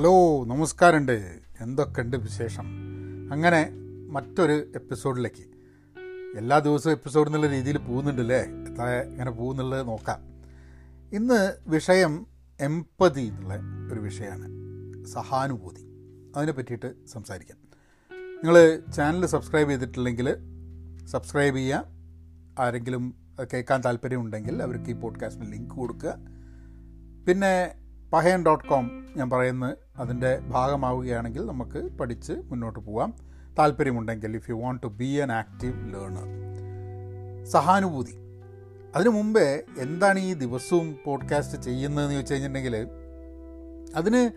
Hello നമസ്കാരമുണ്ട്. എന്തൊക്കെയുണ്ട് വിശേഷം? അങ്ങനെ മറ്റൊരു എപ്പിസോഡിലേക്ക്. എല്ലാ ദിവസവും എപ്പിസോഡ് എന്നുള്ള രീതിയിൽ പോകുന്നുണ്ടല്ലേ? എത്ര ഇങ്ങനെ പോകുന്നുള്ളത് നോക്കാം. ഇന്ന് വിഷയം എമ്പതി എന്നുള്ള ഒരു വിഷയമാണ്. സഹാനുഭൂതി. അതിനെ പറ്റിയിട്ട് സംസാരിക്കാം. നിങ്ങൾ ചാനൽ സബ്സ്ക്രൈബ് ചെയ്തിട്ടില്ലെങ്കിൽ സബ്സ്ക്രൈബ് ചെയ്യുക. ആരെങ്കിലും കേൾക്കാൻ താല്പര്യമുണ്ടെങ്കിൽ അവർക്ക് ഈ പോഡ്കാസ്റ്റിന് ലിങ്ക് കൊടുക്കുക. പിന്നെ പഹയൻ ഡോട്ട് കോം ഞാൻ പറയുന്നത് അതിന്റെ ഭാഗമാവുകയാണെങ്കിൽ നമുക്ക് പഠിച്ച് മുന്നോട്ട് പോവാം. താല്പര്യമുണ്ടെങ്കിൽ if you want to be an active learner സഹാനുഭൂതി. അതിനു മുമ്പേ എന്താണ് ഈ ദിവസവും പോഡ്കാസ്റ്റ് ചെയ്യുന്നതെന്ന് ചോദിച്ചു കഴിഞ്ഞിട്ടുണ്ടെങ്കിൽ അതിന്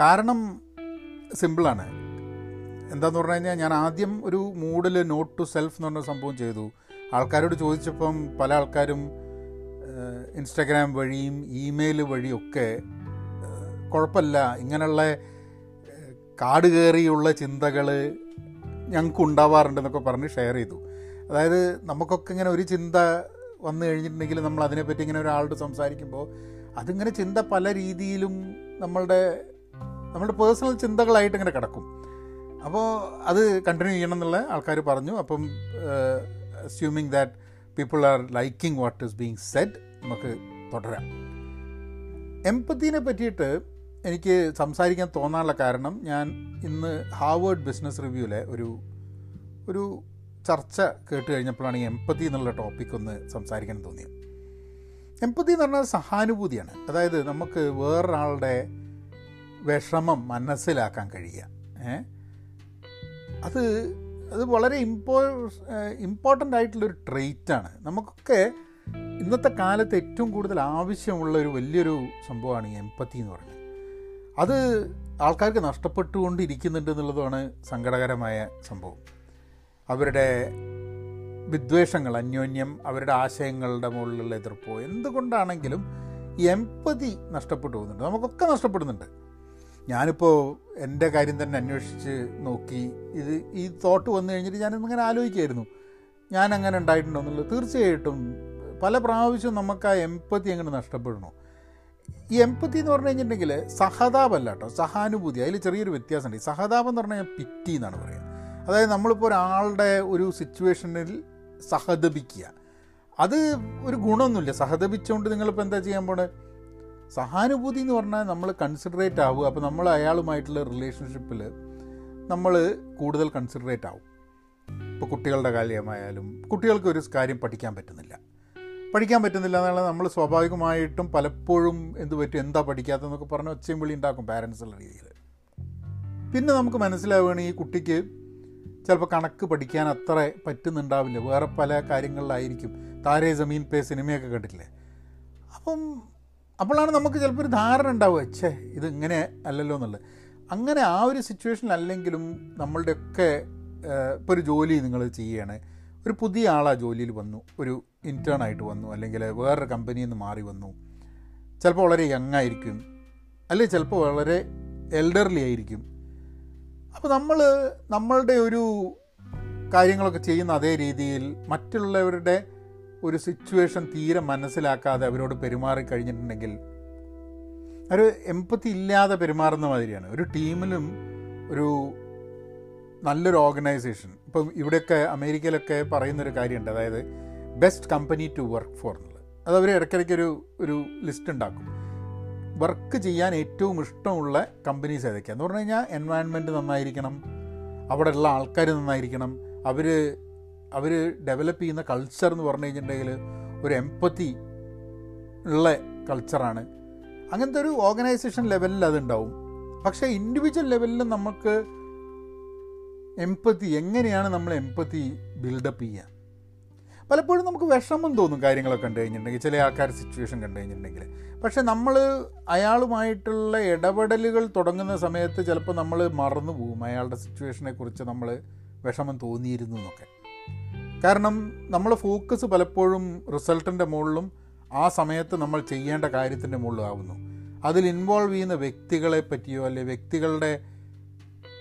കാരണം സിമ്പിളാണ് എന്താന്ന് പറഞ്ഞു കഴിഞ്ഞാൽ ഞാൻ ആദ്യം ഒരു മൂഡിൽ നോട്ട് ടു സെൽഫ് എന്ന് പറഞ്ഞ സംഭവം ചെയ്തു. ആൾക്കാരോട് ചോദിച്ചപ്പം പല ആൾക്കാരും ഇൻസ്റ്റഗ്രാം വഴിയും ഇമെയിൽ വഴിയൊക്കെ കുഴപ്പമില്ല. ഇങ്ങനെയുള്ള കാട് കയറിയുള്ള ചിന്തകൾ ഞങ്ങൾക്ക് ഉണ്ടാവാറുണ്ടെന്നൊക്കെ പറഞ്ഞ് ഷെയർ ചെയ്തു. അതായത് നമുക്കൊക്കെ ഇങ്ങനെ ഒരു ചിന്ത വന്നു കഴിഞ്ഞിട്ടുണ്ടെങ്കിൽ നമ്മൾ അതിനെപ്പറ്റി ഇങ്ങനെ ഒരാളോട് സംസാരിക്കുമ്പോൾ അതിങ്ങനെ ചിന്ത പല രീതിയിലും നമ്മളുടെ നമ്മുടെ പേഴ്സണൽ ചിന്തകളായിട്ട് ഇങ്ങനെ കിടക്കും. അപ്പോൾ അത് കണ്ടിന്യൂ ചെയ്യണം എന്നുള്ള ആൾക്കാർ പറഞ്ഞു. അപ്പം assuming that people are liking what is being set നമുക്ക് തുടരാം. എംപത്തിനെ പറ്റിയിട്ട് എനിക്ക് സംസാരിക്കാൻ തോന്നാനുള്ള കാരണം ഞാൻ ഇന്ന് ഹാവേർഡ് ബിസിനസ് റിവ്യൂവിലെ ഒരു ഒരു ചർച്ച കേട്ട് കഴിഞ്ഞപ്പോഴാണ് ഈ എംപതി എന്നുള്ള ടോപ്പിക് ഒന്ന് സംസാരിക്കാൻ തോന്നിയത്. എംപതി എന്ന് പറഞ്ഞാൽ സഹാനുഭൂതിയാണ്. അതായത് നമുക്ക് വേറൊരാളുടെ വിഷമം മനസ്സിലാക്കാൻ കഴിയുക. അത് അത് വളരെ ഇമ്പോ ഇമ്പോർട്ടന്റ് ആയിട്ടുള്ളൊരു ട്രെയ്റ്റാണ് നമുക്കൊക്കെ ഇന്നത്തെ കാലത്ത് ഏറ്റവും കൂടുതൽ ആവശ്യമുള്ള ഒരു വലിയൊരു സംഭവമാണ് ഈ എമ്പത്തി എന്ന് പറയുന്നത്. അത് ആൾക്കാർക്ക് നഷ്ടപ്പെട്ടുകൊണ്ടിരിക്കുന്നുണ്ട് എന്നുള്ളതാണ് സങ്കടകരമായ സംഭവം. അവരുടെ വിദ്വേഷങ്ങൾ അന്യോന്യം അവരുടെ ആശയങ്ങളുടെ മുകളിലുള്ള എതിർപ്പോ എന്തുകൊണ്ടാണെങ്കിലും എമ്പതി നഷ്ടപ്പെട്ടു പോകുന്നുണ്ട്. നമുക്കൊക്കെ നഷ്ടപ്പെടുന്നുണ്ട്. ഞാനിപ്പോൾ എന്റെ കാര്യം തന്നെ അന്വേഷിച്ച് നോക്കി. ഇത് ഈ തോട്ട് വന്നു കഴിഞ്ഞിട്ട് ഞാനിന്നിങ്ങനെ ആലോചിക്കുമായിരുന്നു ഞാൻ അങ്ങനെ ഉണ്ടായിട്ടുണ്ടോ എന്നുള്ളത്. തീർച്ചയായിട്ടും പല പ്രാവശ്യം നമുക്ക് ആ എമ്പത്തി അങ്ങനെ നഷ്ടപ്പെടണോ? ഈ എമ്പത്തി എന്ന് പറഞ്ഞു കഴിഞ്ഞിട്ടുണ്ടെങ്കിൽ സഹതാപല്ല കേട്ടോ. സഹാനുഭൂതി. അതിൽ ചെറിയൊരു വ്യത്യാസമുണ്ട്. ഈ സഹതാപം എന്ന് പറഞ്ഞാൽ പിറ്റി എന്നാണ് പറയുക അതായത് നമ്മളിപ്പോൾ ഒരാളുടെ ഒരു സിറ്റുവേഷനിൽ സഹതപിക്കുക. അത് ഒരു ഗുണമൊന്നുമില്ല. സഹതപിച്ചുകൊണ്ട് നിങ്ങളിപ്പോൾ എന്താ ചെയ്യാൻ പോണേ? സഹാനുഭൂതി എന്ന് പറഞ്ഞാൽ നമ്മൾ കൺസിഡറേറ്റ് ആവുക. അപ്പോൾ നമ്മൾ അയാളുമായിട്ടുള്ള റിലേഷൻഷിപ്പിൽ നമ്മൾ കൂടുതൽ കൺസിഡറേറ്റ് ആവും. ഇപ്പോൾ കുട്ടികളുടെ കാര്യമായാലും കുട്ടികൾക്ക് ഒരു കാര്യം പഠിക്കാൻ പറ്റുന്നില്ല. പഠിക്കാൻ പറ്റുന്നില്ല എന്നുള്ള നമ്മൾ സ്വാഭാവികമായിട്ടും പലപ്പോഴും എന്ത് പറ്റും എന്താ പഠിക്കാത്തതെന്നൊക്കെ പറഞ്ഞ് ഒച്ചയും വിളി ഉണ്ടാക്കും പാരൻസുള്ള രീതിയിൽ. പിന്നെ നമുക്ക് മനസ്സിലാവുകയാണ് ഈ കുട്ടിക്ക് ചിലപ്പോൾ കണക്ക് പഠിക്കാൻ അത്ര പറ്റുന്നുണ്ടാവില്ല. വേറെ പല കാര്യങ്ങളിലായിരിക്കും. താരേ ജമീൻ പേ സിനിമയൊക്കെ കണ്ടിട്ടില്ലേ? അപ്പം അപ്പോഴാണ് നമുക്ക് ചിലപ്പോൾ ഒരു ധാരണ ഉണ്ടാവുക ഛേ ഇത് ഇങ്ങനെ അല്ലല്ലോ എന്നുള്ളത്. അങ്ങനെ ആ ഒരു സിറ്റുവേഷനിലല്ലെങ്കിലും നമ്മളുടെയൊക്കെ ഇപ്പോൾ ഒരു ജോലി നിങ്ങൾ ചെയ്യുകയാണ്. ഒരു പുതിയ ആളാ ജോലിയിൽ വന്നു. ഒരു ഇന്റേൺ ആയിട്ട് വന്നു അല്ലെങ്കിൽ വേറൊരു കമ്പനിയിൽ നിന്ന് മാറി വന്നു. ചിലപ്പോൾ വളരെ യങ് ആയിരിക്കും അല്ലെങ്കിൽ ചിലപ്പോൾ വളരെ എൽഡർലി ആയിരിക്കും. അപ്പോൾ നമ്മൾ നമ്മളുടെ ഒരു കാര്യങ്ങളൊക്കെ ചെയ്യുന്ന അതേ രീതിയിൽ മറ്റുള്ളവരുടെ ഒരു സിറ്റുവേഷൻ തീരെ മനസ്സിലാക്കാതെ അവരോട് പെരുമാറി കഴിഞ്ഞിട്ടുണ്ടെങ്കിൽ ഒരു എമ്പത്തി ഇല്ലാതെ പെരുമാറുന്ന മാതിരിയാണ്. ഒരു ടീമിലും ഒരു നല്ലൊരു ഓർഗനൈസേഷൻ ഇപ്പം ഇവിടെയൊക്കെ അമേരിക്കയിലൊക്കെ പറയുന്നൊരു കാര്യമുണ്ട്. അതായത് best company to work for എന്നുള്ളത്. അത് അവർ ഇടയ്ക്കിടയ്ക്ക് ഒരു ഒരു ലിസ്റ്റ് ഉണ്ടാക്കും. വർക്ക് ചെയ്യാൻ ഏറ്റവും ഇഷ്ടമുള്ള കമ്പനീസ് ഏതൊക്കെയാണ് എന്ന് പറഞ്ഞു കഴിഞ്ഞാൽ എൻവയൺമെന്റ് നന്നായിരിക്കണം അവിടെയുള്ള ആൾക്കാർ നന്നായിരിക്കണം അവർ അവർ ഡെവലപ്പ് ചെയ്യുന്ന കൾച്ചർ എന്ന് പറഞ്ഞു കഴിഞ്ഞിട്ടുണ്ടെങ്കിൽ ഒരു എമ്പത്തി ഉള്ള കൾച്ചറാണ് അങ്ങനത്തെ ഒരു ഓർഗനൈസേഷൻ ലെവലിൽ അതുണ്ടാവും. പക്ഷേ ഇൻഡിവിജ്വൽ ലെവലിൽ നമുക്ക് എമ്പത്തി എങ്ങനെയാണ് നമ്മൾ എമ്പത്തി ബിൽഡപ്പ് ചെയ്യുക? പലപ്പോഴും നമുക്ക് വിഷമം തോന്നും കാര്യങ്ങളൊക്കെ കണ്ടു കഴിഞ്ഞിട്ടുണ്ടെങ്കിൽ ചില ആൾക്കാർ സിറ്റുവേഷൻ കണ്ടു കഴിഞ്ഞിട്ടുണ്ടെങ്കിൽ. പക്ഷേ നമ്മൾ അയാളുമായിട്ടുള്ള ഇടപെടലുകൾ തുടങ്ങുന്ന സമയത്ത് ചിലപ്പോൾ നമ്മൾ മറന്നു പോകും. അയാളുടെ സിറ്റുവേഷനെ കുറിച്ച് നമ്മൾ വിഷമം തോന്നിയിരുന്നു എന്നൊക്കെ. കാരണം നമ്മൾ ഫോക്കസ് പലപ്പോഴും റിസൾട്ടിന്റെ മുകളിലും ആ സമയത്ത് നമ്മൾ ചെയ്യേണ്ട കാര്യത്തിന്റെ മുകളിലും ആവുന്നു. അതിൽ ഇൻവോൾവ് ചെയ്യുന്ന വ്യക്തികളെ പറ്റിയോ അല്ലെ വ്യക്തികളുടെ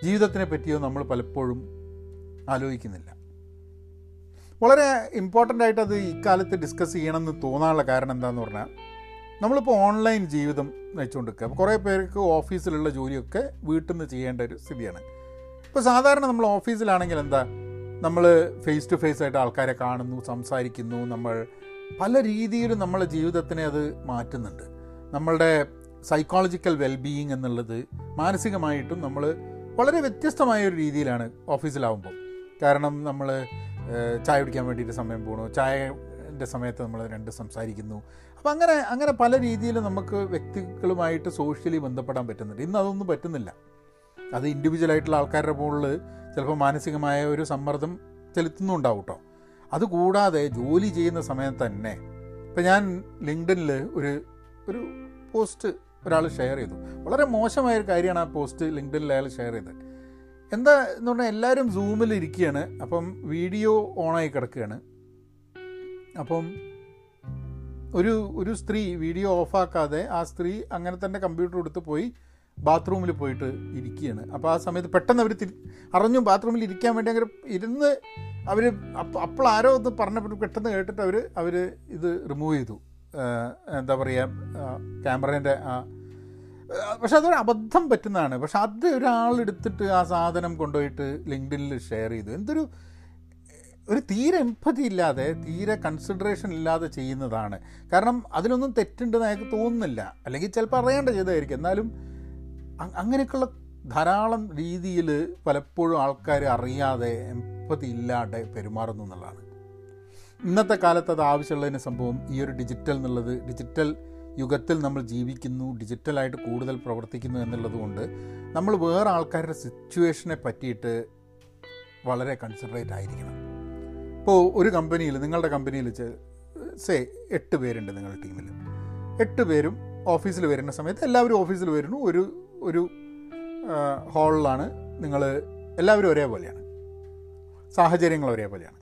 ജീവിതത്തിനെ പറ്റിയോ നമ്മൾ പലപ്പോഴും ആലോചിക്കുന്നില്ല. വളരെ ഇമ്പോർട്ടന്റ് ആയിട്ട് അത് ഇക്കാലത്ത് ഡിസ്കസ് ചെയ്യണമെന്ന് തോന്നാനുള്ള കാരണം എന്താണെന്ന് പറഞ്ഞാൽ നമ്മളിപ്പോൾ ഓൺലൈൻ ജീവിതം നയിച്ചുകൊണ്ടിരിക്കുക. അപ്പോൾ കുറേ പേർക്ക് ഓഫീസിലുള്ള ജോലിയൊക്കെ വീട്ടിൽ നിന്ന് ചെയ്യേണ്ട ഒരു സ്ഥിതിയാണ്. ഇപ്പോൾ സാധാരണ നമ്മൾ ഓഫീസിലാണെങ്കിൽ എന്താ നമ്മൾ ഫേസ് ടു ഫേസ് ആയിട്ട് ആൾക്കാരെ കാണുന്നു സംസാരിക്കുന്നു നമ്മൾ പല രീതിയിലും നമ്മളെ ജീവിതത്തിനെ അത് മാറ്റുന്നുണ്ട്. നമ്മളുടെ സൈക്കോളജിക്കൽ വെൽബീയിങ് എന്നുള്ളത് മാനസികമായിട്ടും നമ്മൾ വളരെ വ്യത്യസ്തമായ ഒരു രീതിയിലാണ് ഓഫീസിലാവുമ്പോൾ കാരണം നമ്മൾ ചായ കുടിക്കാൻ വേണ്ടിയിട്ട് സമയം പോകണു ചായന്റെ സമയത്ത് നമ്മൾ രണ്ട് സംസാരിക്കുന്നു. അപ്പോൾ അങ്ങനെ അങ്ങനെ പല രീതിയിൽ നമുക്ക് വ്യക്തികളുമായിട്ട് സോഷ്യലി ബന്ധപ്പെടാൻ പറ്റുന്നുണ്ട്. ഇന്ന് അതൊന്നും പറ്റുന്നില്ല. അത് ഇൻഡിവിജ്വൽ ആയിട്ടുള്ള ആൾക്കാരുടെ മുകളിൽ ചിലപ്പോൾ മാനസികമായ ഒരു സമ്മർദ്ദം ചെലുത്തുന്നുണ്ടാവും കേട്ടോ അതുകൂടാതെ ജോലി ചെയ്യുന്ന സമയത്ത് തന്നെ ഇപ്പം ഞാൻ ലിങ്ക്ഡനിൽ ഒരു ഒരു പോസ്റ്റ് ഒരാൾ ഷെയർ ചെയ്തു. വളരെ മോശമായ ഒരു കാര്യമാണ് ആ പോസ്റ്റ് ലിങ്ക്ഡനിൽ അയാൾ ഷെയർ ചെയ്തത്. എന്താ എന്ന് പറഞ്ഞാൽ എല്ലാവരും സൂമിൽ ഇരിക്കുകയാണ് അപ്പം വീഡിയോ ഓണായി കിടക്കുകയാണ്. അപ്പം ഒരു ഒരു സ്ത്രീ വീഡിയോ ഓഫാക്കാതെ ആ സ്ത്രീ അങ്ങനെ തന്നെ കമ്പ്യൂട്ടർ എടുത്ത് പോയി ബാത്റൂമിൽ പോയിട്ട് ഇരിക്കുകയാണ്. അപ്പോൾ ആ സമയത്ത് പെട്ടെന്ന് അവർ തിരി അറിഞ്ഞു ബാത്റൂമിൽ ഇരിക്കാൻ വേണ്ടി അങ്ങനെ ഇരുന്ന് അവർ അപ്പോൾ ആരോ ഒന്ന് പറഞ്ഞപ്പോൾ പെട്ടെന്ന് കേട്ടിട്ട് അവർ അവർ ഇത് റിമൂവ് ചെയ്തു. എന്താ പറയുക ക്യാമറേന്റെ ആ പക്ഷെ അതൊരു അബദ്ധം പറ്റുന്നതാണ്. പക്ഷെ അത് ഒരാളെടുത്തിട്ട് ആ സാധനം കൊണ്ടുപോയിട്ട് ലിങ്ക്ഡിനിൽ ഷെയർ ചെയ്തു. എന്തൊരു ഒരു തീരെ എംപതി ഇല്ലാതെ തീരെ കൺസിഡറേഷൻ ഇല്ലാതെ ചെയ്യുന്നതാണ്. കാരണം അതിനൊന്നും തെറ്റുണ്ടെന്ന് അയാൾക്ക് തോന്നുന്നില്ല. അല്ലെങ്കിൽ ചിലപ്പോൾ അറിയേണ്ട ചെയ്തായിരിക്കും എന്നാലും അങ്ങനെയൊക്കെയുള്ള ധാരാളം രീതിയിൽ പലപ്പോഴും ആൾക്കാർ അറിയാതെ എംപതി ഇല്ലാതെ പെരുമാറുന്നു എന്നുള്ളതാണ്. ഇന്നത്തെ കാലത്ത് അത് ആവശ്യമുള്ളതിന് സംഭവം ഈ ഒരു ഡിജിറ്റൽ എന്നുള്ളത്. ഡിജിറ്റൽ യുഗത്തിൽ നമ്മൾ ജീവിക്കുന്നു ഡിജിറ്റലായിട്ട് കൂടുതൽ പ്രവർത്തിക്കുന്നു എന്നുള്ളതുകൊണ്ട് നമ്മൾ വേറെ ആൾക്കാരുടെ സിറ്റുവേഷനെ പറ്റിയിട്ട് വളരെ കൺസിഡറേറ്റ് ആയിരിക്കണം. ഇപ്പോൾ ഒരു കമ്പനിയിൽ നിങ്ങളുടെ കമ്പനിയിൽ സേ എട്ട് പേരുണ്ട് നിങ്ങളുടെ ടീമിൽ എട്ട് പേരും ഓഫീസിൽ വരുന്ന സമയത്ത് എല്ലാവരും ഓഫീസിൽ വരുന്നു. ഒരു ഒരു ഹാളിലാണ് നിങ്ങൾ എല്ലാവരും ഒരേപോലെയാണ്. സാഹചര്യങ്ങൾ ഒരേപോലെയാണ്.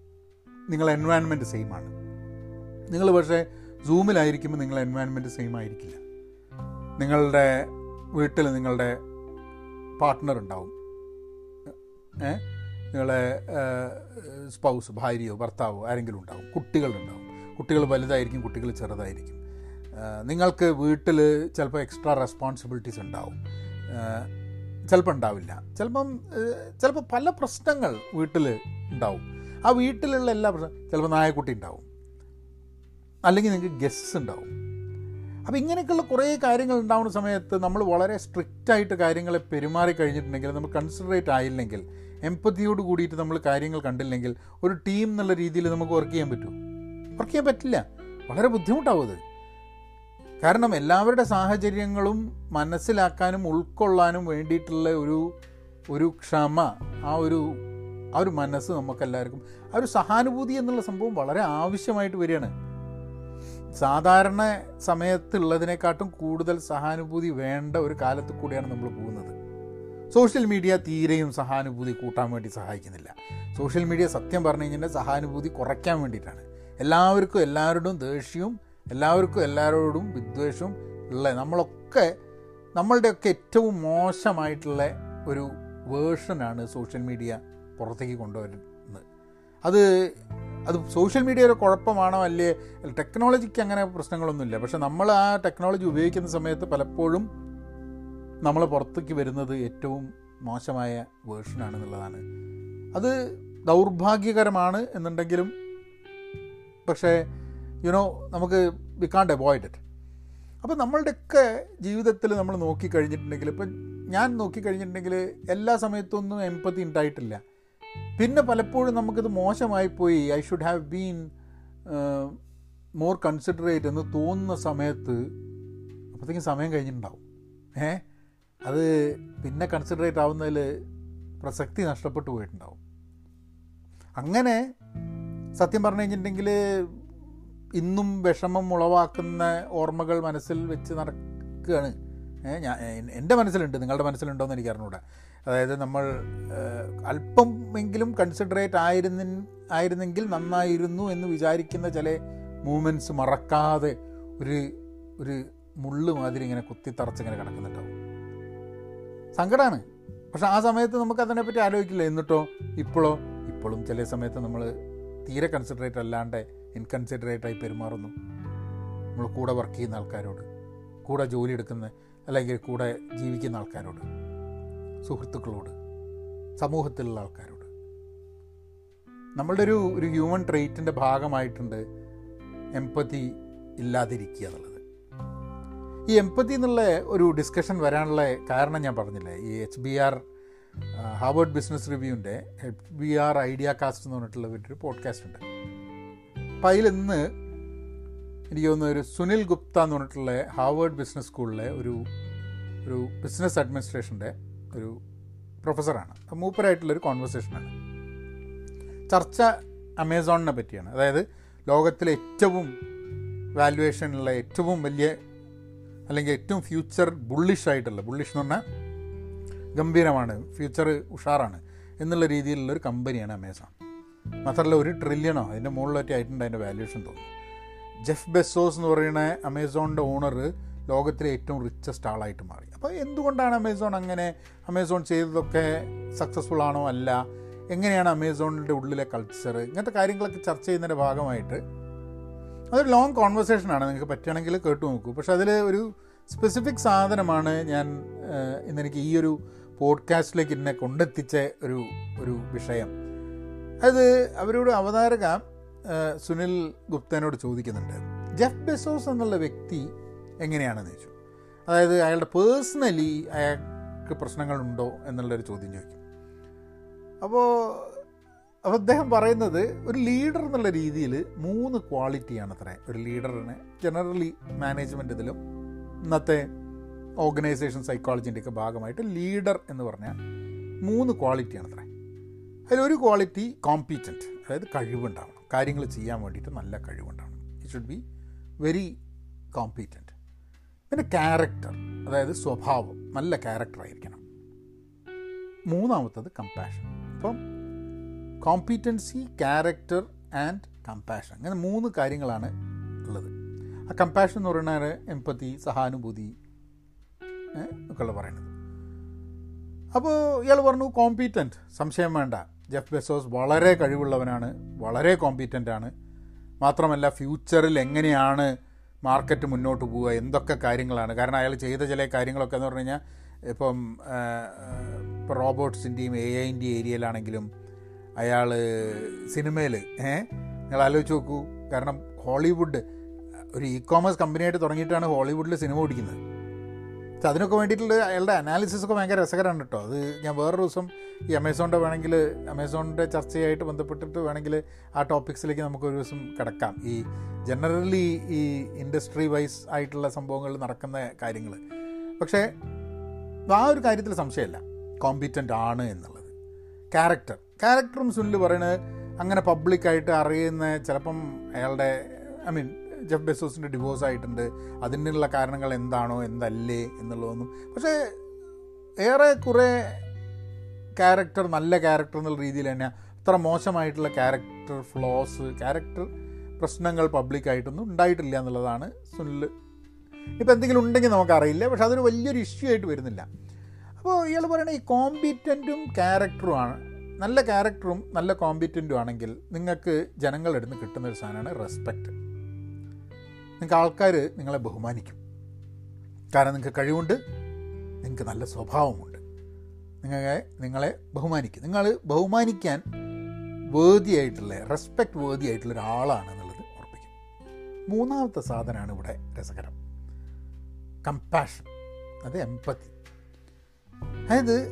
നിങ്ങളെ എൻവയൺമെന്റ് സെയിമാണ് നിങ്ങൾ പക്ഷേ സൂമിലായിരിക്കുമ്പോൾ നിങ്ങളുടെ എൻവയൺമെന്റ് സെയിം ആയിരിക്കില്ല. നിങ്ങളുടെ വീട്ടിൽ നിങ്ങളുടെ പാർട്ട്ണർ ഉണ്ടാവും. നിങ്ങളെ സ്പൗസ് ഭാര്യയോ ഭർത്താവോ ആരെങ്കിലും ഉണ്ടാവും. കുട്ടികളുണ്ടാവും കുട്ടികൾ വലുതായിരിക്കും കുട്ടികൾ ചെറുതായിരിക്കും. നിങ്ങൾക്ക് വീട്ടിൽ ചിലപ്പോൾ എക്സ്ട്രാ റെസ്പോൺസിബിലിറ്റീസ് ഉണ്ടാവും. ചിലപ്പോൾ ഉണ്ടാവില്ല. ചിലപ്പം ചിലപ്പോൾ പല പ്രശ്നങ്ങൾ വീട്ടിൽ ഉണ്ടാവും. ആ വീട്ടിലുള്ള എല്ലാ പ്രശ്നം ചിലപ്പോൾ നായക്കുട്ടി ഉണ്ടാവും. അല്ലെങ്കിൽ നിങ്ങൾക്ക് ഗസ്സ് ഉണ്ടാവും. അപ്പോൾ ഇങ്ങനെയൊക്കെയുള്ള കുറേ കാര്യങ്ങൾ ഉണ്ടാവുന്ന സമയത്ത് നമ്മൾ വളരെ സ്ട്രിക്റ്റ് ആയിട്ട് കാര്യങ്ങളെ പെരുമാറി കഴിഞ്ഞിട്ടുണ്ടെങ്കിൽ നമ്മൾ കൺസിഡറേറ്റ് ആയില്ലെങ്കിൽ എമ്പതിയോട് കൂടിയിട്ട് നമ്മൾ കാര്യങ്ങൾ കണ്ടില്ലെങ്കിൽ ഒരു ടീം എന്നുള്ള രീതിയിൽ നമുക്ക് വർക്ക് ചെയ്യാൻ പറ്റുമോ വർക്ക് ചെയ്യാൻ പറ്റില്ല. വളരെ ബുദ്ധിമുട്ടാവും അത്. കാരണം എല്ലാവരുടെ സാഹചര്യങ്ങളും മനസ്സിലാക്കാനും ഉൾക്കൊള്ളാനും വേണ്ടിയിട്ടുള്ള ഒരു ഒരു ക്ഷമ ആ ഒരു ആ ഒരു മനസ്സ് നമുക്കെല്ലാവർക്കും ആ ഒരു സഹാനുഭൂതി എന്നുള്ള സംഭവം വളരെ ആവശ്യമായിട്ട് വരികയാണ്. സാധാരണ സമയത്തുള്ളതിനെക്കാട്ടും കൂടുതൽ സഹാനുഭൂതി വേണ്ട ഒരു കാലത്ത് കൂടിയാണ് നമ്മൾ പോകുന്നത്. സോഷ്യൽ മീഡിയ തീരെയും സഹാനുഭൂതി കൂട്ടാൻ വേണ്ടി സഹായിക്കുന്നില്ല. സോഷ്യൽ മീഡിയ സത്യം പറഞ്ഞു കഴിഞ്ഞാൽ സഹാനുഭൂതി കുറയ്ക്കാൻ വേണ്ടിയിട്ടാണ്. എല്ലാവർക്കും എല്ലാവരോടും ദേഷ്യവും എല്ലാവർക്കും എല്ലാവരോടും വിദ്വേഷവും ഉള്ള നമ്മളൊക്കെ നമ്മളുടെയൊക്കെ ഏറ്റവും മോശമായിട്ടുള്ള ഒരു വേർഷനാണ് സോഷ്യൽ മീഡിയ പുറത്തേക്ക് കൊണ്ടുവരുന്നത്. അത് അത് സോഷ്യൽ മീഡിയ ഒരു കുഴപ്പമാണോ അല്ലേ? ടെക്നോളജിക്ക് അങ്ങനെ പ്രശ്നങ്ങളൊന്നുമില്ല. പക്ഷെ നമ്മൾ ആ ടെക്നോളജി ഉപയോഗിക്കുന്ന സമയത്ത് പലപ്പോഴും നമ്മൾ പുറത്തേക്ക് വരുന്നത് ഏറ്റവും മോശമായ വേർഷനാണെന്നുള്ളതാണ് അത് ദൗർഭാഗ്യകരമാണ് എന്നുണ്ടെങ്കിലും പക്ഷേ യുനോ നമുക്ക് വി കാണ്ട് അവോയ്ഡ് ഇറ്റ് അപ്പോൾ നമ്മളുടെയൊക്കെ ജീവിതത്തിൽ നമ്മൾ നോക്കിക്കഴിഞ്ഞിട്ടുണ്ടെങ്കിൽ ഇപ്പം ഞാൻ നോക്കിക്കഴിഞ്ഞിട്ടുണ്ടെങ്കിൽ എല്ലാ സമയത്തൊന്നും എമ്പത്തി ഉണ്ടായിട്ടില്ല. പിന്നെ പലപ്പോഴും നമുക്കിത് മോശമായിപ്പോയി. I should have been more considerate എന്ന് തോന്നുന്ന സമയത്ത് അപ്പോഴത്തേക്കും സമയം കഴിഞ്ഞിട്ടുണ്ടാവും. ഏ? അത് പിന്നെ കൺസിഡറേറ്റ് ആവുന്നതിൽ പ്രസക്തി നഷ്ടപ്പെട്ടു പോയിട്ടുണ്ടാവും. അങ്ങനെ സത്യം പറഞ്ഞു കഴിഞ്ഞിട്ടുണ്ടെങ്കിൽ ഇന്നും വിഷമം ഉളവാക്കുന്ന ഓർമ്മകൾ മനസ്സിൽ വെച്ച് നടക്കുകയാണ്. ഞാൻ എന്റെ മനസ്സിലുണ്ട് നിങ്ങളുടെ മനസ്സിലുണ്ടോ എന്ന് എനിക്ക് അറിഞ്ഞൂടാ. അതായത് നമ്മൾ അല്പമെങ്കിലും കൺസിഡറേറ്റ് ആയിരുന്ന ആയിരുന്നെങ്കിൽ നന്നായിരുന്നു എന്ന് വിചാരിക്കുന്ന ചില മൂമെന്റ്സ് മറക്കാതെ ഒരു ഒരു മുള്ളു മാതിരി ഇങ്ങനെ കുത്തിത്തറച്ച് ഇങ്ങനെ കിടക്കുന്നുണ്ടാവും. സങ്കടമാണ് പക്ഷെ ആ സമയത്ത് നമുക്ക് അതിനെപ്പറ്റി ആലോചിക്കില്ല. എന്നിട്ടോ ഇപ്പോഴോ ഇപ്പോഴും ചില സമയത്ത് നമ്മൾ തീരെ കൺസിഡറേറ്റ് അല്ലാണ്ട് ഇൻകൺസിഡറേറ്റ് ആയി പെരുമാറുന്നു. നമ്മൾ കൂടെ വർക്ക് ചെയ്യുന്ന ആൾക്കാരോട് കൂടെ ജോലി എടുക്കുന്ന അല്ലെങ്കിൽ കൂടെ ജീവിക്കുന്ന ആൾക്കാരോട് സുഹൃത്തുക്കളോട് സമൂഹത്തിലുള്ള ആൾക്കാരോട്. നമ്മളുടെ ഒരു ഒരു ഹ്യൂമൻ ട്രെയ്റ്റിന്റെ ഭാഗമായിട്ടുണ്ട് എമ്പത്തി ഇല്ലാതിരിക്കുക എന്നുള്ളത്. ഈ എമ്പത്തി എന്നുള്ള ഒരു ഡിസ്കഷൻ വരാനുള്ള കാരണം ഞാൻ പറഞ്ഞില്ലേ? ഈ H B R Harvard business റിവ്യൂവിന്റെ H B R idea cast എന്ന് പറഞ്ഞിട്ടുള്ള ഒരു പോഡ്കാസ്റ്റ് ഉണ്ട്. അപ്പം അതിൽ ഇന്ന് എനിക്ക് തോന്നുന്നു ഒരു സുനിൽ ഗുപ്ത എന്ന് പറഞ്ഞിട്ടുള്ള ഹാർവേഡ് ബിസിനസ് സ്കൂളിലെ ഒരു ഒരു ബിസിനസ് അഡ്മിനിസ്ട്രേഷന്റെ ഒരു പ്രൊഫസറാണ്. മൂപ്പരായിട്ടുള്ളൊരു കോൺവെർസേഷനാണ് ചർച്ച അമേസോണിനെ പറ്റിയാണ്. അതായത് ലോകത്തിലെ ഏറ്റവും വാല്യുവേഷനുള്ള ഏറ്റവും വലിയ അല്ലെങ്കിൽ ഏറ്റവും ഫ്യൂച്ചർ ബുള്ളിഷ് ആയിട്ടുള്ള ബുള്ളിഷ് എന്ന് പറഞ്ഞാൽ ഗംഭീരമാണ് ഫ്യൂച്ചർ ഉഷാറാണ് എന്നുള്ള രീതിയിലുള്ള ഒരു കമ്പനിയാണ് അമേസോൺ മാത്രമല്ല ഒരു ട്രില്യണോ അതിന്റെ മുകളിലൊക്കെ ആയിട്ടുണ്ട് അതിന്റെ വാല്യുവേഷൻ തോന്നുന്നു. ജെഫ് ബെസോസ് എന്ന് പറയുന്ന അമേസോണിന്റെ ഓണർ ലോകത്തിലെ ഏറ്റവും റിച്ചസ്റ്റ് ആളായിട്ട് മാറി. അപ്പോൾ എന്തുകൊണ്ടാണ് അമേസോൺ അങ്ങനെ അമേസോൺ ചെയ്തതൊക്കെ സക്സസ്ഫുൾ ആണോ അല്ല? എങ്ങനെയാണ് അമേസോണിന്റെ ഉള്ളിലെ കൾച്ചർ ഇങ്ങനത്തെ കാര്യങ്ങളൊക്കെ ചർച്ച ചെയ്യുന്നതിന്റെ ഭാഗമായിട്ട് അതൊരു ലോങ് കോൺവെർസേഷനാണ് നിങ്ങൾക്ക് പറ്റുകയാണെങ്കിൽ കേട്ടു നോക്കൂ. പക്ഷെ അതിൽ ഒരു സ്പെസിഫിക് സാധനമാണ് ഞാൻ ഇന്നെനിക്ക് ഈ ഒരു പോഡ്കാസ്റ്റിലേക്ക് എന്നെ കൊണ്ടെത്തിച്ച ഒരു ഒരു വിഷയം. അത് അവരോട് അവതാരക സുനിൽ ഗുപ്തനോട് ചോദിക്കുന്നുണ്ട് ജെഫ് ബെസോസ് എന്നുള്ള വ്യക്തി എങ്ങനെയാണെന്ന് ചോദിച്ചു. അതായത് അയാളുടെ പേഴ്സണലി അയാൾക്ക് പ്രശ്നങ്ങളുണ്ടോ എന്നുള്ളൊരു ചോദ്യം ചോദിക്കും. അപ്പോൾ അപ്പോൾ അദ്ദേഹം പറയുന്നത് ഒരു ലീഡർ എന്നുള്ള രീതിയിൽ മൂന്ന് ക്വാളിറ്റിയാണ് അത്ര. ഒരു ലീഡറിന് ജനറലി മാനേജ്മെന്റ് ഇതിലും ഇന്നത്തെ ഓർഗനൈസേഷൻ സൈക്കോളജിന്റെയൊക്കെ ഭാഗമായിട്ട് ലീഡർ എന്ന് പറഞ്ഞാൽ മൂന്ന് ക്വാളിറ്റിയാണ് അത്ര. അതിലൊരു ക്വാളിറ്റി കോമ്പീറ്റന്റ് അതായത് കഴിവുണ്ടാവണം. കാര്യങ്ങൾ ചെയ്യാൻ വേണ്ടിയിട്ട് നല്ല കഴിവുണ്ടാവണം. It should be very competent പിന്നെ ക്യാരക്ടർ അതായത് സ്വഭാവം നല്ല ക്യാരക്ടർ ആയിരിക്കണം. മൂന്നാമത്തത് കമ്പാഷൻ അപ്പം കോമ്പീറ്റൻസി ക്യാരക്ടർ ആൻഡ് കമ്പാഷൻ അങ്ങനെ മൂന്ന് കാര്യങ്ങളാണ് ഉള്ളത്. ആ കമ്പാഷൻ എന്ന് പറയുന്നത് എമ്പത്തി സഹാനുഭൂതി ഒക്കെയുള്ള പറയുന്നത്. അപ്പോൾ ഇയാൾ പറഞ്ഞു കോമ്പീറ്റന്റ് സംശയം വേണ്ട. ജെഫ് ബെസോസ് വളരെ കഴിവുള്ളവനാണ് വളരെ കോമ്പീറ്റന്റ് ആണ്. മാത്രമല്ല ഫ്യൂച്ചറിൽ എങ്ങനെയാണ് മാർക്കറ്റ് മുന്നോട്ട് പോവുക എന്തൊക്കെ കാര്യങ്ങളാണ്? കാരണം അയാൾ ചെയ്ത ചില കാര്യങ്ങളൊക്കെ എന്ന് പറഞ്ഞു കഴിഞ്ഞാൽ ഇപ്പം ഇപ്പോൾ റോബോട്ട്സിന്റെയും എ ഐന്റെയും ഏരിയയിലാണെങ്കിലും അയാൾ സിനിമയിൽ ഏഹ് നിങ്ങൾ ആലോചിച്ച് നോക്കൂ. കാരണം ഹോളിവുഡ് ഒരു ഇ കോമേഴ്സ് കമ്പനിയായിട്ട് തുടങ്ങിയിട്ടാണ് ഹോളിവുഡിൽ സിനിമ ഓടിക്കുന്നത്. അതിനൊക്കെ വേണ്ടിയിട്ടുള്ള അയാളുടെ അനാലിസിസ് ഒക്കെ ഭയങ്കര രസകരമാണ് കേട്ടോ അത് ഞാൻ വേറൊരു ദിവസം ഈ അമേസോണിന്റെ വേണമെങ്കിൽ അമേസോണിന്റെ ചർച്ചയായിട്ട് ബന്ധപ്പെട്ടിട്ട് വേണമെങ്കിൽ ആ ടോപ്പിക്സിലേക്ക് നമുക്ക് ഒരു ദിവസം കിടക്കാം. ഈ ജനറലി ഈ ഇൻഡസ്ട്രി വൈസ് ആയിട്ടുള്ള സംഭവങ്ങൾ നടക്കുന്ന കാര്യങ്ങൾ പക്ഷേ ആ ഒരു കാര്യത്തിൽ സംശയമില്ല. കോമ്പീറ്റന്റ് ആണ് എന്നുള്ളത്. ക്യാരക്ടർ ക്യാരക്ടറും സുനിൽ പറയുന്നത് അങ്ങനെ പബ്ലിക്കായിട്ട് അറിയുന്ന ചിലപ്പം അയാളുടെ ഐ മീൻ ജെഫ് ബെസോസിന്റെ ഡിവോഴ്സ് ആയിട്ടുണ്ട്. അതിനുള്ള കാരണങ്ങൾ എന്താണോ എന്തല്ലേ എന്നുള്ളതൊന്നും. പക്ഷേ ഏറെ കുറേ ക്യാരക്ടർ നല്ല ക്യാരക്ടർ എന്നുള്ള രീതിയിൽ തന്നെ അത്ര മോശമായിട്ടുള്ള ക്യാരക്ടർ ഫ്ലോസ് ക്യാരക്ടർ പ്രശ്നങ്ങൾ പബ്ലിക്കായിട്ടൊന്നും ഉണ്ടായിട്ടില്ല എന്നുള്ളതാണ് സുനിൽ ഇപ്പം എന്തെങ്കിലും ഉണ്ടെങ്കിൽ നമുക്കറിയില്ല. പക്ഷെ അതൊരു വലിയൊരു ഇഷ്യൂ ആയിട്ട് വരുന്നില്ല. അപ്പോൾ ഇയാൾ പറയണ ഈ കോമ്പീറ്റന്റും ക്യാരക്ടറുമാണ് നല്ല ക്യാരക്ടറും നല്ല കോമ്പീറ്റന്റും ആണെങ്കിൽ നിങ്ങൾക്ക് ജനങ്ങളുടെ അടുത്ത് കിട്ടുന്ന ഒരു സാധനമാണ് റെസ്പെക്റ്റ് നിങ്ങൾക്ക് ആൾക്കാർ നിങ്ങളെ ബഹുമാനിക്കും. കാരണം നിങ്ങൾക്ക് കഴിവുണ്ട് നിങ്ങൾക്ക് നല്ല സ്വഭാവമുണ്ട്. നിങ്ങളെ നിങ്ങളെ ബഹുമാനിക്കും. നിങ്ങൾ ബഹുമാനിക്കാൻ വേദിയായിട്ടുള്ള റെസ്പെക്റ്റ് വേദിയായിട്ടുള്ള ഒരാളാണ് എന്നുള്ളത് ഉറപ്പിക്കും. മൂന്നാമത്തെ സാധനമാണ് ഇവിടെ രസകരം. കമ്പാഷൻ അത് എമ്പത്തി അതായത്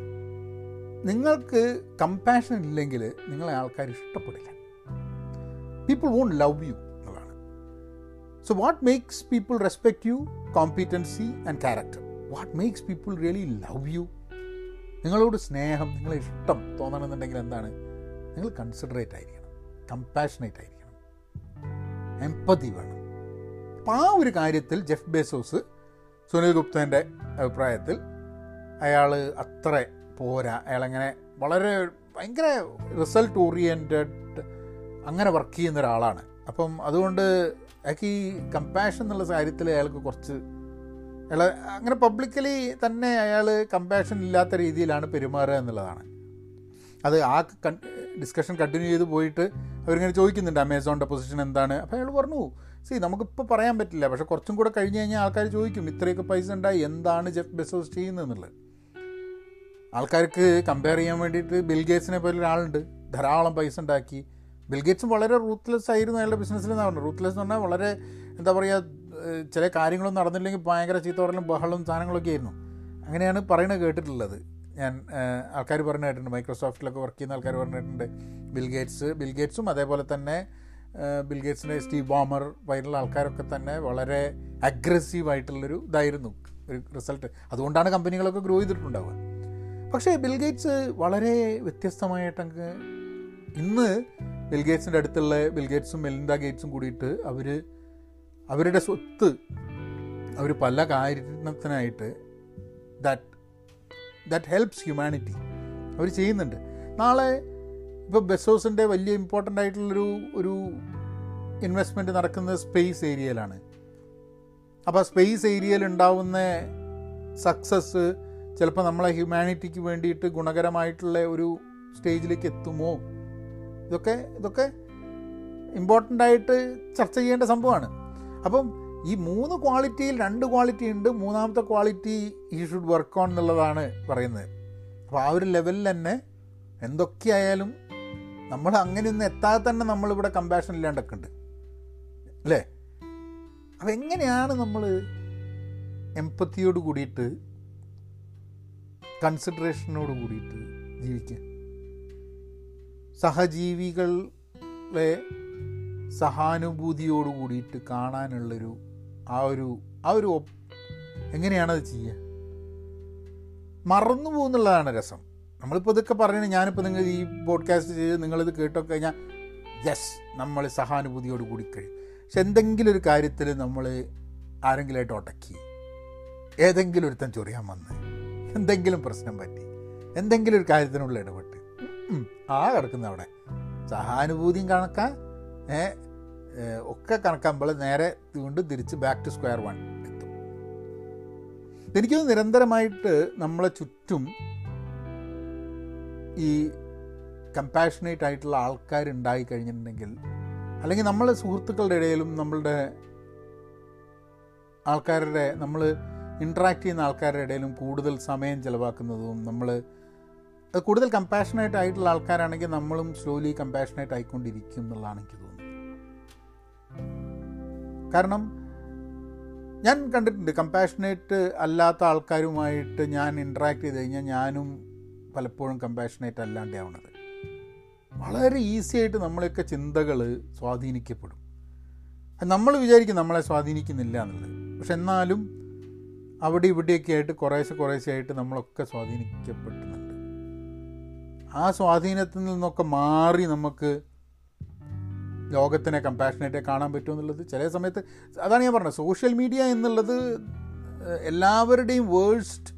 നിങ്ങൾക്ക് കമ്പാഷൻ ഇല്ലെങ്കിൽ നിങ്ങളെ ആൾക്കാർ ഇഷ്ടപ്പെടില്ല. പീപ്പിൾ വോണ്ട് ലവ് യു എന്നുള്ളതാണ് what makes people respect you? Competency and character. What makes people really love you നിങ്ങളോട് സ്നേഹം നിങ്ങളെ ഇഷ്ടം തോന്നണമെന്നുണ്ടെങ്കിൽ എന്താണ്? നിങ്ങൾ കൺസിഡറേറ്റ് ആയിരിക്കണം. കമ്പാഷനേറ്റ് ആയിരിക്കണം. എംപതി വേണം. അപ്പം ആ ഒരു കാര്യത്തിൽ ജെഫ് ബേസോസ് സുനിൽ ഗുപ്തന്റെ അഭിപ്രായത്തിൽ അയാൾ അത്ര പോരാ. അയാളങ്ങനെ വളരെ ഭയങ്കര റിസൾട്ട് ഓറിയന്റഡ് അങ്ങനെ വർക്ക് ചെയ്യുന്ന ഒരാളാണ്. അപ്പം അതുകൊണ്ട് അയാൾക്ക് ഈ കമ്പാഷൻ എന്നുള്ള കാര്യത്തിൽ അയാൾക്ക് കുറച്ച് അയാൾ അങ്ങനെ പബ്ലിക്കലി തന്നെ അയാൾ കമ്പാഷൻ ഇല്ലാത്ത രീതിയിലാണ് പെരുമാറുക എന്നുള്ളതാണ്. അത് ആ ഡിസ്കഷൻ കണ്ടിന്യൂ ചെയ്ത് പോയിട്ട് അവരിങ്ങനെ ചോദിക്കുന്നുണ്ട് അമേസോണിന്റെ പൊസിഷൻ എന്താണ്? അപ്പോൾ അയാൾ പറഞ്ഞു സി നമുക്കിപ്പോൾ പറയാൻ പറ്റില്ല. പക്ഷെ കുറച്ചും കൂടെ കഴിഞ്ഞ് കഴിഞ്ഞാൽ ആൾക്കാർ ചോദിക്കും ഇത്രയൊക്കെ പൈസ ഉണ്ടായി എന്താണ് ജെഫ് ബെസോസ് ചെയ്യുന്നത്? എന്നുള്ളത്. ആൾക്കാർക്ക് കമ്പയർ ചെയ്യാൻ വേണ്ടിയിട്ട് ബിൽ ഗേറ്റ്സിനെ പോലെ ഒരാളുണ്ട്. ധാരാളം പൈസ ഉണ്ടാക്കി. ബിൽ ഗേറ്റ്സും വളരെ റൂത്ത്ലെസ് ആയിരുന്നു അയാളുടെ ബിസിനസ്സിൽ എന്നാണ് പറഞ്ഞത്. റൂത്ത്ലെസ് എന്ന് പറഞ്ഞാൽ വളരെ എന്താ പറയുക ചില കാര്യങ്ങളൊന്നും നടന്നില്ലെങ്കിൽ ഭയങ്കര ചീത്ത ബഹളും സാധനങ്ങളൊക്കെ ആയിരുന്നു. അങ്ങനെയാണ് പറയുന്നത് കേട്ടിട്ടുള്ളത്. ഞാൻ ആൾക്കാർ പറഞ്ഞു കേട്ടിട്ടുണ്ട് മൈക്രോസോഫ്റ്റിലൊക്കെ വർക്ക് ചെയ്യുന്ന ആൾക്കാർ പറഞ്ഞിട്ടുണ്ട് ബിൽഗേറ്റ്സ് ബിൽഗേറ്റ്സും ബിൽ ഗേറ്റ്സും അതേപോലെ തന്നെ ബിൽഗേറ്റ്സിന്റെ ബിൽ ഗേറ്റ്സിന്റെ സ്റ്റീവ് ബോമർ വൈറൽ ആൾക്കാരൊക്കെ തന്നെ വളരെ അഗ്രസീവ് ആയിട്ടുള്ളൊരു ഇതായിരുന്നു. ഒരു റിസൾട്ട് അതുകൊണ്ടാണ് കമ്പനികളൊക്കെ ഗ്രോ ചെയ്തിട്ടുണ്ടാവുക. പക്ഷേ ബിൽഗേറ്റ്സ് വളരെ വ്യത്യസ്തമായിട്ടങ്ങ് ഇന്ന് ബിൽ ഗേറ്റ്സിന്റെ അടുത്തുള്ള ബിൽഗേറ്റ്സും മെലിൻഡ ഗേറ്റ്സും കൂടിയിട്ട് അവർ അവരുടെ സ്വത്ത് അവർ പല കാര്യത്തിനായിട്ട് ദാറ്റ് ദാറ്റ് ഹെൽപ്സ് ഹ്യൂമാനിറ്റി അവർ ചെയ്യുന്നുണ്ട്. നാളെ ഇപ്പോൾ ബെസോസിന്റെ വലിയ ഇമ്പോർട്ടന്റ് ആയിട്ടുള്ളൊരു ഒരു ഇൻവെസ്റ്റ്മെന്റ് നടക്കുന്നത് സ്പേസ് ഏരിയയിലാണ് അപ്പോൾ സ്പേസ് ഏരിയയിൽ ഉണ്ടാവുന്ന സക്സസ് ചിലപ്പോൾ നമ്മളെ ഹ്യൂമാനിറ്റിക്ക് വേണ്ടിയിട്ട് ഗുണകരമായിട്ടുള്ള ഒരു സ്റ്റേജിലേക്ക് എത്തുമോ? ഇതൊക്കെ ഇതൊക്കെ ഇമ്പോർട്ടന്റ് ആയിട്ട് ചർച്ച ചെയ്യേണ്ട സംഭവമാണ്. അപ്പം ഈ മൂന്ന് ക്വാളിറ്റിയിൽ രണ്ട് ക്വാളിറ്റി ഉണ്ട് മൂന്നാമത്തെ ക്വാളിറ്റി ഈ ഷുഡ് വർക്ക് ഓൺ എന്നുള്ളതാണ് പറയുന്നത്. അപ്പോൾ ആ ഒരു ലെവലിൽ തന്നെ എന്തൊക്കെയായാലും നമ്മൾ അങ്ങനെ അങ്ങനെയൊന്നും എത്താതെ തന്നെ നമ്മളിവിടെ കമ്പാഷൻ ഇല്ലാണ്ടൊക്കെ ഉണ്ട്. അല്ലേ? അപ്പം എങ്ങനെയാണ് നമ്മൾ എമ്പത്തിയോട് കൂടിയിട്ട് കൺസിഡറേഷനോട് കൂടിയിട്ട് ജീവിക്കുക? സഹജീവികളെ സഹാനുഭൂതിയോട് കൂടിയിട്ട് കാണാനുള്ളൊരു ആ ഒരു ആ ഒരു എങ്ങനെയാണത് ചെയ്യുക മറന്നു പോകുന്നുള്ളതാണ് രസം. നമ്മളിപ്പോൾ ഇതൊക്കെ പറയണേ ഞാനിപ്പോൾ നിങ്ങൾ ഈ പോഡ്കാസ്റ്റ് ചെയ്ത് നിങ്ങളിത് കേട്ടൊക്കെ കഴിഞ്ഞാൽ യെസ് നമ്മൾ സഹാനുഭൂതിയോട് കൂടി കഴിയും. പക്ഷെ എന്തെങ്കിലും ഒരു കാര്യത്തിൽ നമ്മൾ ആരെങ്കിലുമായിട്ട് ഉടക്കി ഏതെങ്കിലും ഒരുത്തൻ ചൊറിയാൻ വന്ന് എന്തെങ്കിലും പ്രശ്നം പറ്റി എന്തെങ്കിലും ഒരു കാര്യത്തിനുള്ള ഇടപെട്ട് ആ കിടക്കുന്ന അവിടെ. സഹാനുഭൂതിയും കണക്കാം ഒക്കെ കണക്കാകുമ്പോൾ നേരെ വീണ്ടും തിരിച്ച് ബാക്ക് ടു സ്ക്വയർ വൺ എത്തും. എനിക്കത് നിരന്തരമായിട്ട് നമ്മളെ ചുറ്റും ഈ കമ്പാഷനേറ്റ് ആയിട്ടുള്ള ആൾക്കാർ ഉണ്ടായി കഴിഞ്ഞിട്ടുണ്ടെങ്കിൽ അല്ലെങ്കിൽ നമ്മളെ സുഹൃത്തുക്കളുടെ ഇടയിലും നമ്മളുടെ ആൾക്കാരുടെ നമ്മൾ ഇൻട്രാക്ട് ചെയ്യുന്ന ആൾക്കാരുടെ ഇടയിലും കൂടുതൽ സമയം ചിലവാക്കുന്നതും നമ്മൾ കൂടുതൽ കമ്പാഷനേറ്റ് ആയിട്ടുള്ള ആൾക്കാരാണെങ്കിൽ നമ്മളും സ്ലോലി കമ്പാഷനേറ്റ് ആയിക്കൊണ്ടിരിക്കും എന്നുള്ളതാണ് എനിക്ക് തോന്നുന്നത്. കാരണം ഞാൻ കണ്ടിട്ടുണ്ട് കമ്പാഷനേറ്റ് അല്ലാത്ത ആൾക്കാരുമായിട്ട് ഞാൻ ഇൻട്രാക്ട് ചെയ്ത് കഴിഞ്ഞാൽ ഞാനും പലപ്പോഴും കമ്പാഷനേറ്റ് അല്ലാണ്ടേ ആവണത് വളരെ ഈസി ആയിട്ട് നമ്മളെയൊക്കെ ചിന്തകൾ സ്വാധീനിക്കപ്പെടും. നമ്മൾ വിചാരിക്കും നമ്മളെ സ്വാധീനിക്കുന്നില്ല എന്നുള്ളത്. പക്ഷെ എന്നാലും അവിടെ ഇവിടെയൊക്കെ ആയിട്ട് കുറേശ്ശെ കുറേശ്ശെ ആയിട്ട് നമ്മളൊക്കെ സ്വാധീനിക്കപ്പെടുന്നുണ്ട് ആ സ്വാധീനത്തിൽ നിന്നൊക്കെ മാറി നമുക്ക് ലോകത്തിനെ കമ്പാഷനേറ്റ് കാണാൻ പറ്റുമെന്നുള്ളത് ചില സമയത്ത് അതാണ് ഞാൻ പറഞ്ഞത്. സോഷ്യൽ മീഡിയ എന്നുള്ളത് എല്ലാവരുടെയും വേഴ്സ്റ്റ്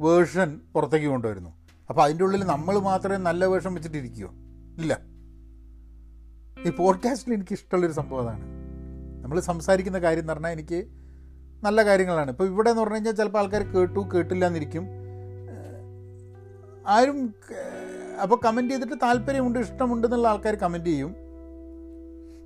വേർഷൻ പുറത്തേക്ക് കൊണ്ടുവരുന്നു. അപ്പോൾ അതിന്റെ ഉള്ളിൽ നമ്മൾ മാത്രമേ നല്ല വേർഷൻ വെച്ചിട്ടിരിക്കുമോ ഇല്ല. ഈ പോഡ്കാസ്റ്റിൽ എനിക്ക് ഇഷ്ടമുള്ളൊരു സംഭവം അതാണ്. നമ്മൾ സംസാരിക്കുന്ന കാര്യം എന്ന് പറഞ്ഞാൽ എനിക്ക് നല്ല കാര്യങ്ങളാണ്. ഇപ്പോൾ ഇവിടെ എന്ന് പറഞ്ഞു കഴിഞ്ഞാൽ ചിലപ്പോൾ ആൾക്കാർ കേട്ടു കേട്ടില്ല എന്നിരിക്കും ആരും അപ്പോൾ കമന്റ് ചെയ്തിട്ട് താല്പര്യമുണ്ട് ഇഷ്ടമുണ്ട് എന്നുള്ള ആൾക്കാർ കമന്റ് ചെയ്യും.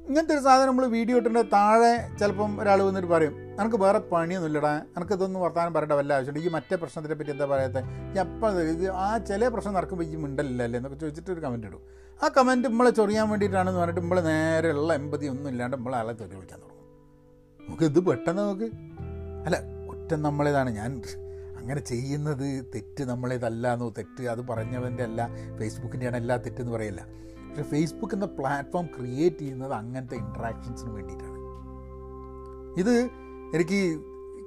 ഇങ്ങനത്തെ ഒരു സാധനം നമ്മൾ വീഡിയോ ഇട്ടിട്ട് താഴെ ചിലപ്പം ഒരാൾ വന്നിട്ട് പറയും എനിക്ക് വേറെ പണിയൊന്നുമില്ലടാ എനിക്ക് ഇതൊന്നും വർത്താനം പറയേണ്ട വല്ല ആവശ്യമുണ്ട് ഈ മറ്റേ പ്രശ്നത്തിനെ പറ്റി എന്താ പറയാത്ത? ഈ അപ്പം ഇത് ആ ചില പ്രശ്നം നടക്കുമ്പോൾ ഈ മിണ്ടലില്ല അല്ലേ എന്നൊക്കെ ചോദിച്ചിട്ട് ഒരു കമന്റ് ഇടും. ആ കമന്റ് നമ്മളെ ചൊറിയാൻ വേണ്ടിയിട്ടാണെന്ന് പറഞ്ഞിട്ട് നമ്മൾ നേരെയുള്ള എൺപതി ഒന്നും ഇല്ലാണ്ട് നമ്മളെ ആളെ തെറി വിളിക്കാൻ തുടങ്ങും. നമുക്ക് ഇത് പെട്ടെന്ന് നമുക്ക് അല്ല കുറ്റം നമ്മളേതാണ്. ഞാൻ അങ്ങനെ ചെയ്യുന്നത് തെറ്റ് നമ്മളേതല്ല എന്നോ തെറ്റ് അത് പറഞ്ഞവന്റെ അല്ല ഫേസ്ബുക്കിന്റെയാണ് എല്ലാ തെറ്റെന്ന് പറയില്ല. പക്ഷേ ഫേസ്ബുക്ക് എന്ന പ്ലാറ്റ്ഫോം ക്രിയേറ്റ് ചെയ്യുന്നത് അങ്ങനത്തെ ഇൻട്രാക്ഷൻസിന് വേണ്ടിയിട്ടാണ്. ഇത് എനിക്ക്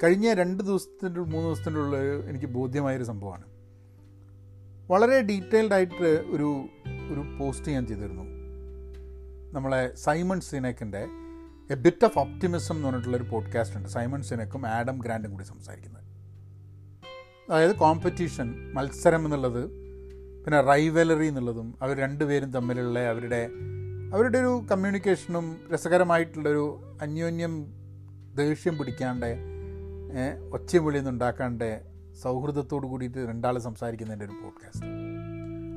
കഴിഞ്ഞ രണ്ട് ദിവസത്തിന്റെ മൂന്ന് ദിവസത്തിന്റെ ഉള്ളിൽ എനിക്ക് ബോധ്യമായൊരു സംഭവമാണ്. വളരെ ഡീറ്റെയിൽഡ് ആയിട്ട് ഒരു ഒരു പോസ്റ്റ് ഞാൻ ചെയ്തിരുന്നു. നമ്മളെ സൈമൺ സിനക്കിന്റെ എ ബിറ്റ് ഓഫ് ഓപ്റ്റിമിസം എന്ന് പറഞ്ഞിട്ടുള്ളൊരു പോഡ്കാസ്റ്റ് ഉണ്ട്. സൈമൺ സിനക്കും ആഡം ഗ്രാൻഡും കൂടി സംസാരിക്കുന്നത്. അതായത് കോമ്പറ്റീഷൻ മത്സരം എന്നുള്ളത് പിന്നെ റൈവലറി എന്നുള്ളതും അവർ രണ്ടുപേരും തമ്മിലുള്ള അവരുടെ അവരുടെ ഒരു കമ്മ്യൂണിക്കേഷനും രസകരമായിട്ടുള്ളൊരു അന്യോന്യം ദേഷ്യം പിടിക്കാണ്ട് ഒച്ചയും വിളിയൊന്നും ഉണ്ടാക്കാണ്ട് സൗഹൃദത്തോട് കൂടിയിട്ട് രണ്ടാൾ സംസാരിക്കുന്നതിന്റെ ഒരു പോഡ്കാസ്റ്റ്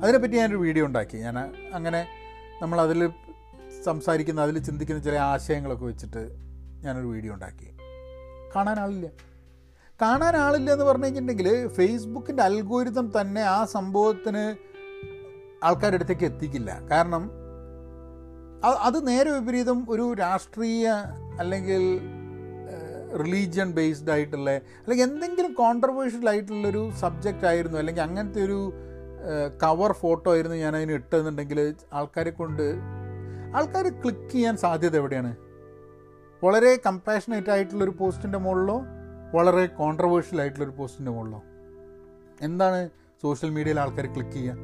അതിനെപ്പറ്റി ഞാനൊരു വീഡിയോ ഉണ്ടാക്കി. ഞാൻ അങ്ങനെ നമ്മൾ നമ്മളതിൽ സംസാരിക്കുന്ന അതിൽ ചിന്തിക്കുന്ന ചില ആശയങ്ങളൊക്കെ വെച്ചിട്ട് ഞാനൊരു വീഡിയോ ഉണ്ടാക്കി. കാണാൻ ആളില്ല കാണാൻ ആളില്ല എന്ന് പറഞ്ഞു കഴിഞ്ഞിട്ടുണ്ടെങ്കിൽ ഫേസ്ബുക്കിന്റെ അൽഗോരിതം തന്നെ ആ സംഭവത്തിന് ആൾക്കാരുടെ അടുത്തേക്ക് എത്തിക്കില്ല. കാരണം അത് നേരെ വിപരീതം ഒരു രാഷ്ട്രീയ അല്ലെങ്കിൽ റിലീജിയൻ ബേസ്ഡ് ആയിട്ടുള്ള അല്ലെങ്കിൽ എന്തെങ്കിലും കോൺട്രവേഴ്ഷ്യൽ ആയിട്ടുള്ളൊരു സബ്ജക്റ്റ് ആയിരുന്നു അല്ലെങ്കിൽ അങ്ങനത്തെ ഒരു കവർ ഫോട്ടോ ആയിരുന്നു ഞാൻ അതിന് ഇട്ടെന്നുണ്ടെങ്കിൽ ആൾക്കാരെ കൊണ്ട് ആൾക്കാർ ക്ലിക്ക് ചെയ്യാൻ സാധ്യത എവിടെയാണ്? വളരെ കമ്പാഷനേറ്റ് ആയിട്ടുള്ളൊരു പോസ്റ്റിന്റെ മുകളിലോ വളരെ കോൺട്രവേഴ്ഷ്യൽ ആയിട്ടുള്ളൊരു പോസ്റ്റിന്റെ മുകളിലോ? എന്താണ് സോഷ്യൽ മീഡിയയിൽ ആൾക്കാർ ക്ലിക്ക് ചെയ്യുക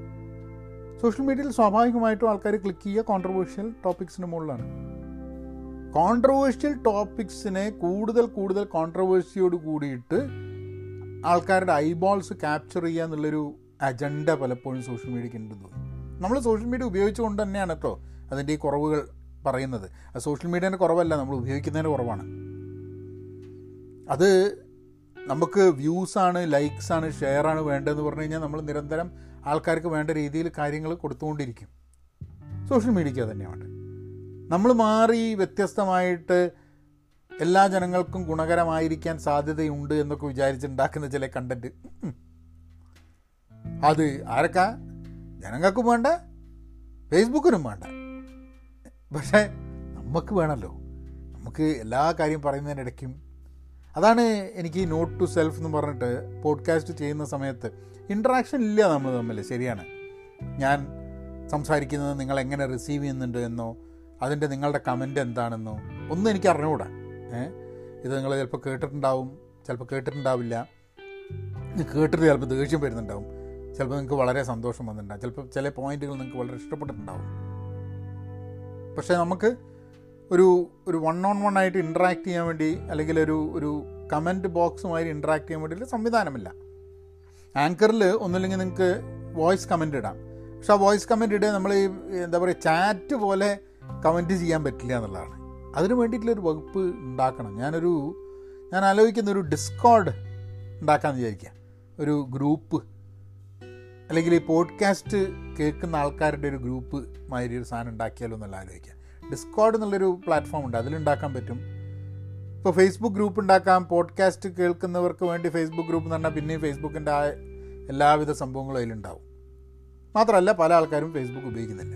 സോഷ്യൽ മീഡിയയിൽ സ്വാഭാവികമായിട്ടും ആൾക്കാർ ക്ലിക്ക് ചെയ്യുക കോൺട്രവേഴ്ഷ്യൽ ടോപ്പിക്സിന് മുകളിലാണ്. കോൺട്രവേഴ്ഷ്യൽ ടോപ്പിക്സിനെ കൂടുതൽ കൂടുതൽ കോൺട്രവേഴ്സിയോട് കൂടിയിട്ട് ആൾക്കാരുടെ ഐബോൾസ് ക്യാപ്ചർ ചെയ്യുക എന്നുള്ളൊരു അജണ്ട പലപ്പോഴും സോഷ്യൽ മീഡിയയ്ക്ക് ഉണ്ടെന്ന് നമ്മൾ സോഷ്യൽ മീഡിയ ഉപയോഗിച്ചുകൊണ്ട് തന്നെയാണ് കേട്ടോ അതിന്റെ ഈ കുറവുകൾ പറയുന്നത്. സോഷ്യൽ മീഡിയേന്റെ കുറവല്ല നമ്മൾ ഉപയോഗിക്കുന്നതിന്റെ കുറവാണ്. അത് നമുക്ക് വ്യൂസാണ് ലൈക്സാണ് ഷെയറാണ് വേണ്ടതെന്ന് പറഞ്ഞു കഴിഞ്ഞാൽ നമ്മൾ നിരന്തരം ആൾക്കാർക്ക് വേണ്ട രീതിയിൽ കാര്യങ്ങൾ കൊടുത്തുകൊണ്ടിരിക്കും. സോഷ്യൽ മീഡിയയ്ക്ക് തന്നെയാണ്. നമ്മൾ മാറി വ്യത്യസ്തമായിട്ട് എല്ലാ ജനങ്ങൾക്കും ഗുണകരമായിരിക്കാൻ സാധ്യതയുണ്ട് എന്നൊക്കെ വിചാരിച്ചുണ്ടാക്കുന്ന ചില കണ്ടന്റ് അത് ആരൊക്കെ? ജനങ്ങൾക്കും വേണ്ട ഫേസ്ബുക്കിനും വേണ്ട. പക്ഷേ നമുക്ക് വേണമല്ലോ നമുക്ക് എല്ലാ കാര്യം പറയുന്നതിനിടയ്ക്കും അതാണ് എനിക്ക് നോട്ട് ടു സെൽഫ് എന്ന് പറഞ്ഞിട്ട് പോഡ്കാസ്റ്റ് ചെയ്യുന്ന സമയത്ത് ഇൻട്രാക്ഷൻ ഇല്ല നമ്മൾ തമ്മിൽ ശരിയാണ്. ഞാൻ സംസാരിക്കുന്നത് നിങ്ങൾ എങ്ങനെ റിസീവ് ചെയ്യുന്നുണ്ട് എന്നോ അതിന്റെ നിങ്ങളുടെ കമന്റ് എന്താണെന്നോ ഒന്നും എനിക്ക് അറിഞ്ഞുകൂടാ. ഇത് നിങ്ങൾ ചിലപ്പോൾ കേട്ടിട്ടുണ്ടാവും ചിലപ്പോൾ കേട്ടിട്ടുണ്ടാവില്ല. കേട്ടിട്ട് ചിലപ്പോൾ ദേഷ്യം വരുന്നുണ്ടാവും. ചിലപ്പോൾ നിങ്ങൾക്ക് വളരെ സന്തോഷം വന്നിട്ടുണ്ടാവും. ചിലപ്പോൾ ചില പോയിന്റുകൾ നിങ്ങൾക്ക് വളരെ ഇഷ്ടപ്പെട്ടിട്ടുണ്ടാവും. പക്ഷേ നമുക്ക് ഒരു ഒരു വൺ ഓൺ വൺ ആയിട്ട് ഇൻട്രാക്ട് ചെയ്യാൻ വേണ്ടി അല്ലെങ്കിൽ ഒരു ഒരു കമന്റ് ബോക്സുമായി ഇൻട്രാക്ട് ചെയ്യാൻ വേണ്ടിയിട്ട് സംവിധാനമില്ല. ആങ്കറിൽ ഒന്നുമില്ലെങ്കിൽ നിങ്ങൾക്ക് വോയിസ് കമന്റ് ഇടാം. പക്ഷെ ആ വോയിസ് കമന്റ് ഇടുക നമ്മൾ ഈ എന്താ പറയുക ചാറ്റ് പോലെ കമന്റ് ചെയ്യാൻ പറ്റില്ല എന്നുള്ളതാണ്. അതിന് വേണ്ടിയിട്ടുള്ളൊരു വകുപ്പ് ഉണ്ടാക്കണം. ഞാനൊരു ഞാൻ ആലോചിക്കുന്ന ഒരു ഡിസ്കോഡ് ഉണ്ടാക്കാമെന്ന് വിചാരിക്കുക. ഒരു ഗ്രൂപ്പ് അല്ലെങ്കിൽ ഈ പോഡ്കാസ്റ്റ് കേൾക്കുന്ന ആൾക്കാരുടെ ഒരു ഗ്രൂപ്പ് മാതിരി ഒരു സാധനം ഉണ്ടാക്കിയാലോ എന്നുള്ള ആലോചിക്കുക. ഡിസ്കോഡ് എന്നുള്ളൊരു പ്ലാറ്റ്ഫോം ഉണ്ട്. അതിലുണ്ടാക്കാൻ പറ്റും. ഇപ്പോൾ ഫേസ്ബുക്ക് ഗ്രൂപ്പ് ഉണ്ടാക്കാം. പോഡ്കാസ്റ്റ് കേൾക്കുന്നവർക്ക് വേണ്ടി ഫേസ്ബുക്ക് ഗ്രൂപ്പ് എന്ന് പറഞ്ഞാൽ പിന്നെയും ഫേസ്ബുക്കിന്റെ ആ എല്ലാവിധ സംഭവങ്ങളും അതിലുണ്ടാവും. മാത്രമല്ല പല ആൾക്കാരും ഫേസ്ബുക്ക് ഉപയോഗിക്കുന്നില്ല.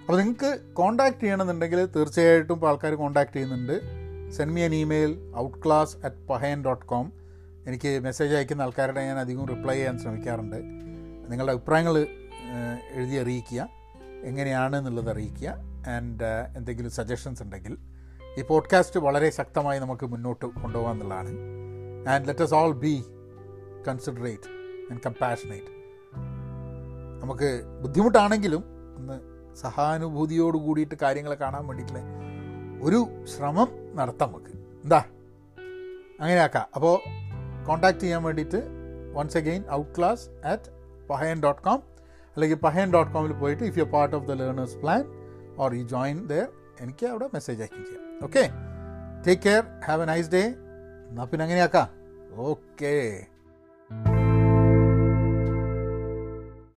അപ്പോൾ നിങ്ങൾക്ക് കോൺടാക്ട് ചെയ്യണമെന്നുണ്ടെങ്കിൽ തീർച്ചയായിട്ടും ഇപ്പോൾ ആൾക്കാർ കോൺടാക്ട് ചെയ്യുന്നുണ്ട്. Send me an email out class at Pahayan dot com എനിക്ക് മെസ്സേജ് അയക്കുന്ന ആൾക്കാരുടെ ഞാൻ അധികം റിപ്ലൈ ചെയ്യാൻ ശ്രമിക്കാറുണ്ട്. നിങ്ങളുടെ അഭിപ്രായങ്ങൾ എഴുതി അറിയിക്കുക. എങ്ങനെയാണ് എന്നുള്ളത് അറിയിക്കുക. ആൻഡ് എന്തെങ്കിലും സജഷൻസ് ഉണ്ടെങ്കിൽ ഈ പോഡ്കാസ്റ്റ് വളരെ ശക്തമായി നമുക്ക് മുന്നോട്ട് കൊണ്ടുപോകാൻ എന്നുള്ളതാണ്. And let's all be considerate and compassionate നമുക്ക് ബുദ്ധിമുട്ടാണെങ്കിലും ഒന്ന് സഹാനുഭൂതിയോട് കൂടിയിട്ട് കാര്യങ്ങൾ കാണാൻ വേണ്ടിയിട്ടുള്ള ഒരു ശ്രമം നടത്താം നമുക്ക്. എന്താ? അങ്ങനെ ആക്കാം അപ്പോൾ കോൺടാക്റ്റ് ചെയ്യാൻ വേണ്ടിയിട്ട് once again out class at Pahayan dot com അല്ലെങ്കിൽ പഹയൻ ഡോട്ട് കോമിൽ പോയിട്ട് if you part of the learners plan or you join there എനിക്ക് അവിടെ മെസ്സേജ് അയക്കുകയും ചെയ്യാം. Okay take care have a nice day എന്നാൽ പിന്നെ അങ്ങനെയാക്കാം. ഓക്കേ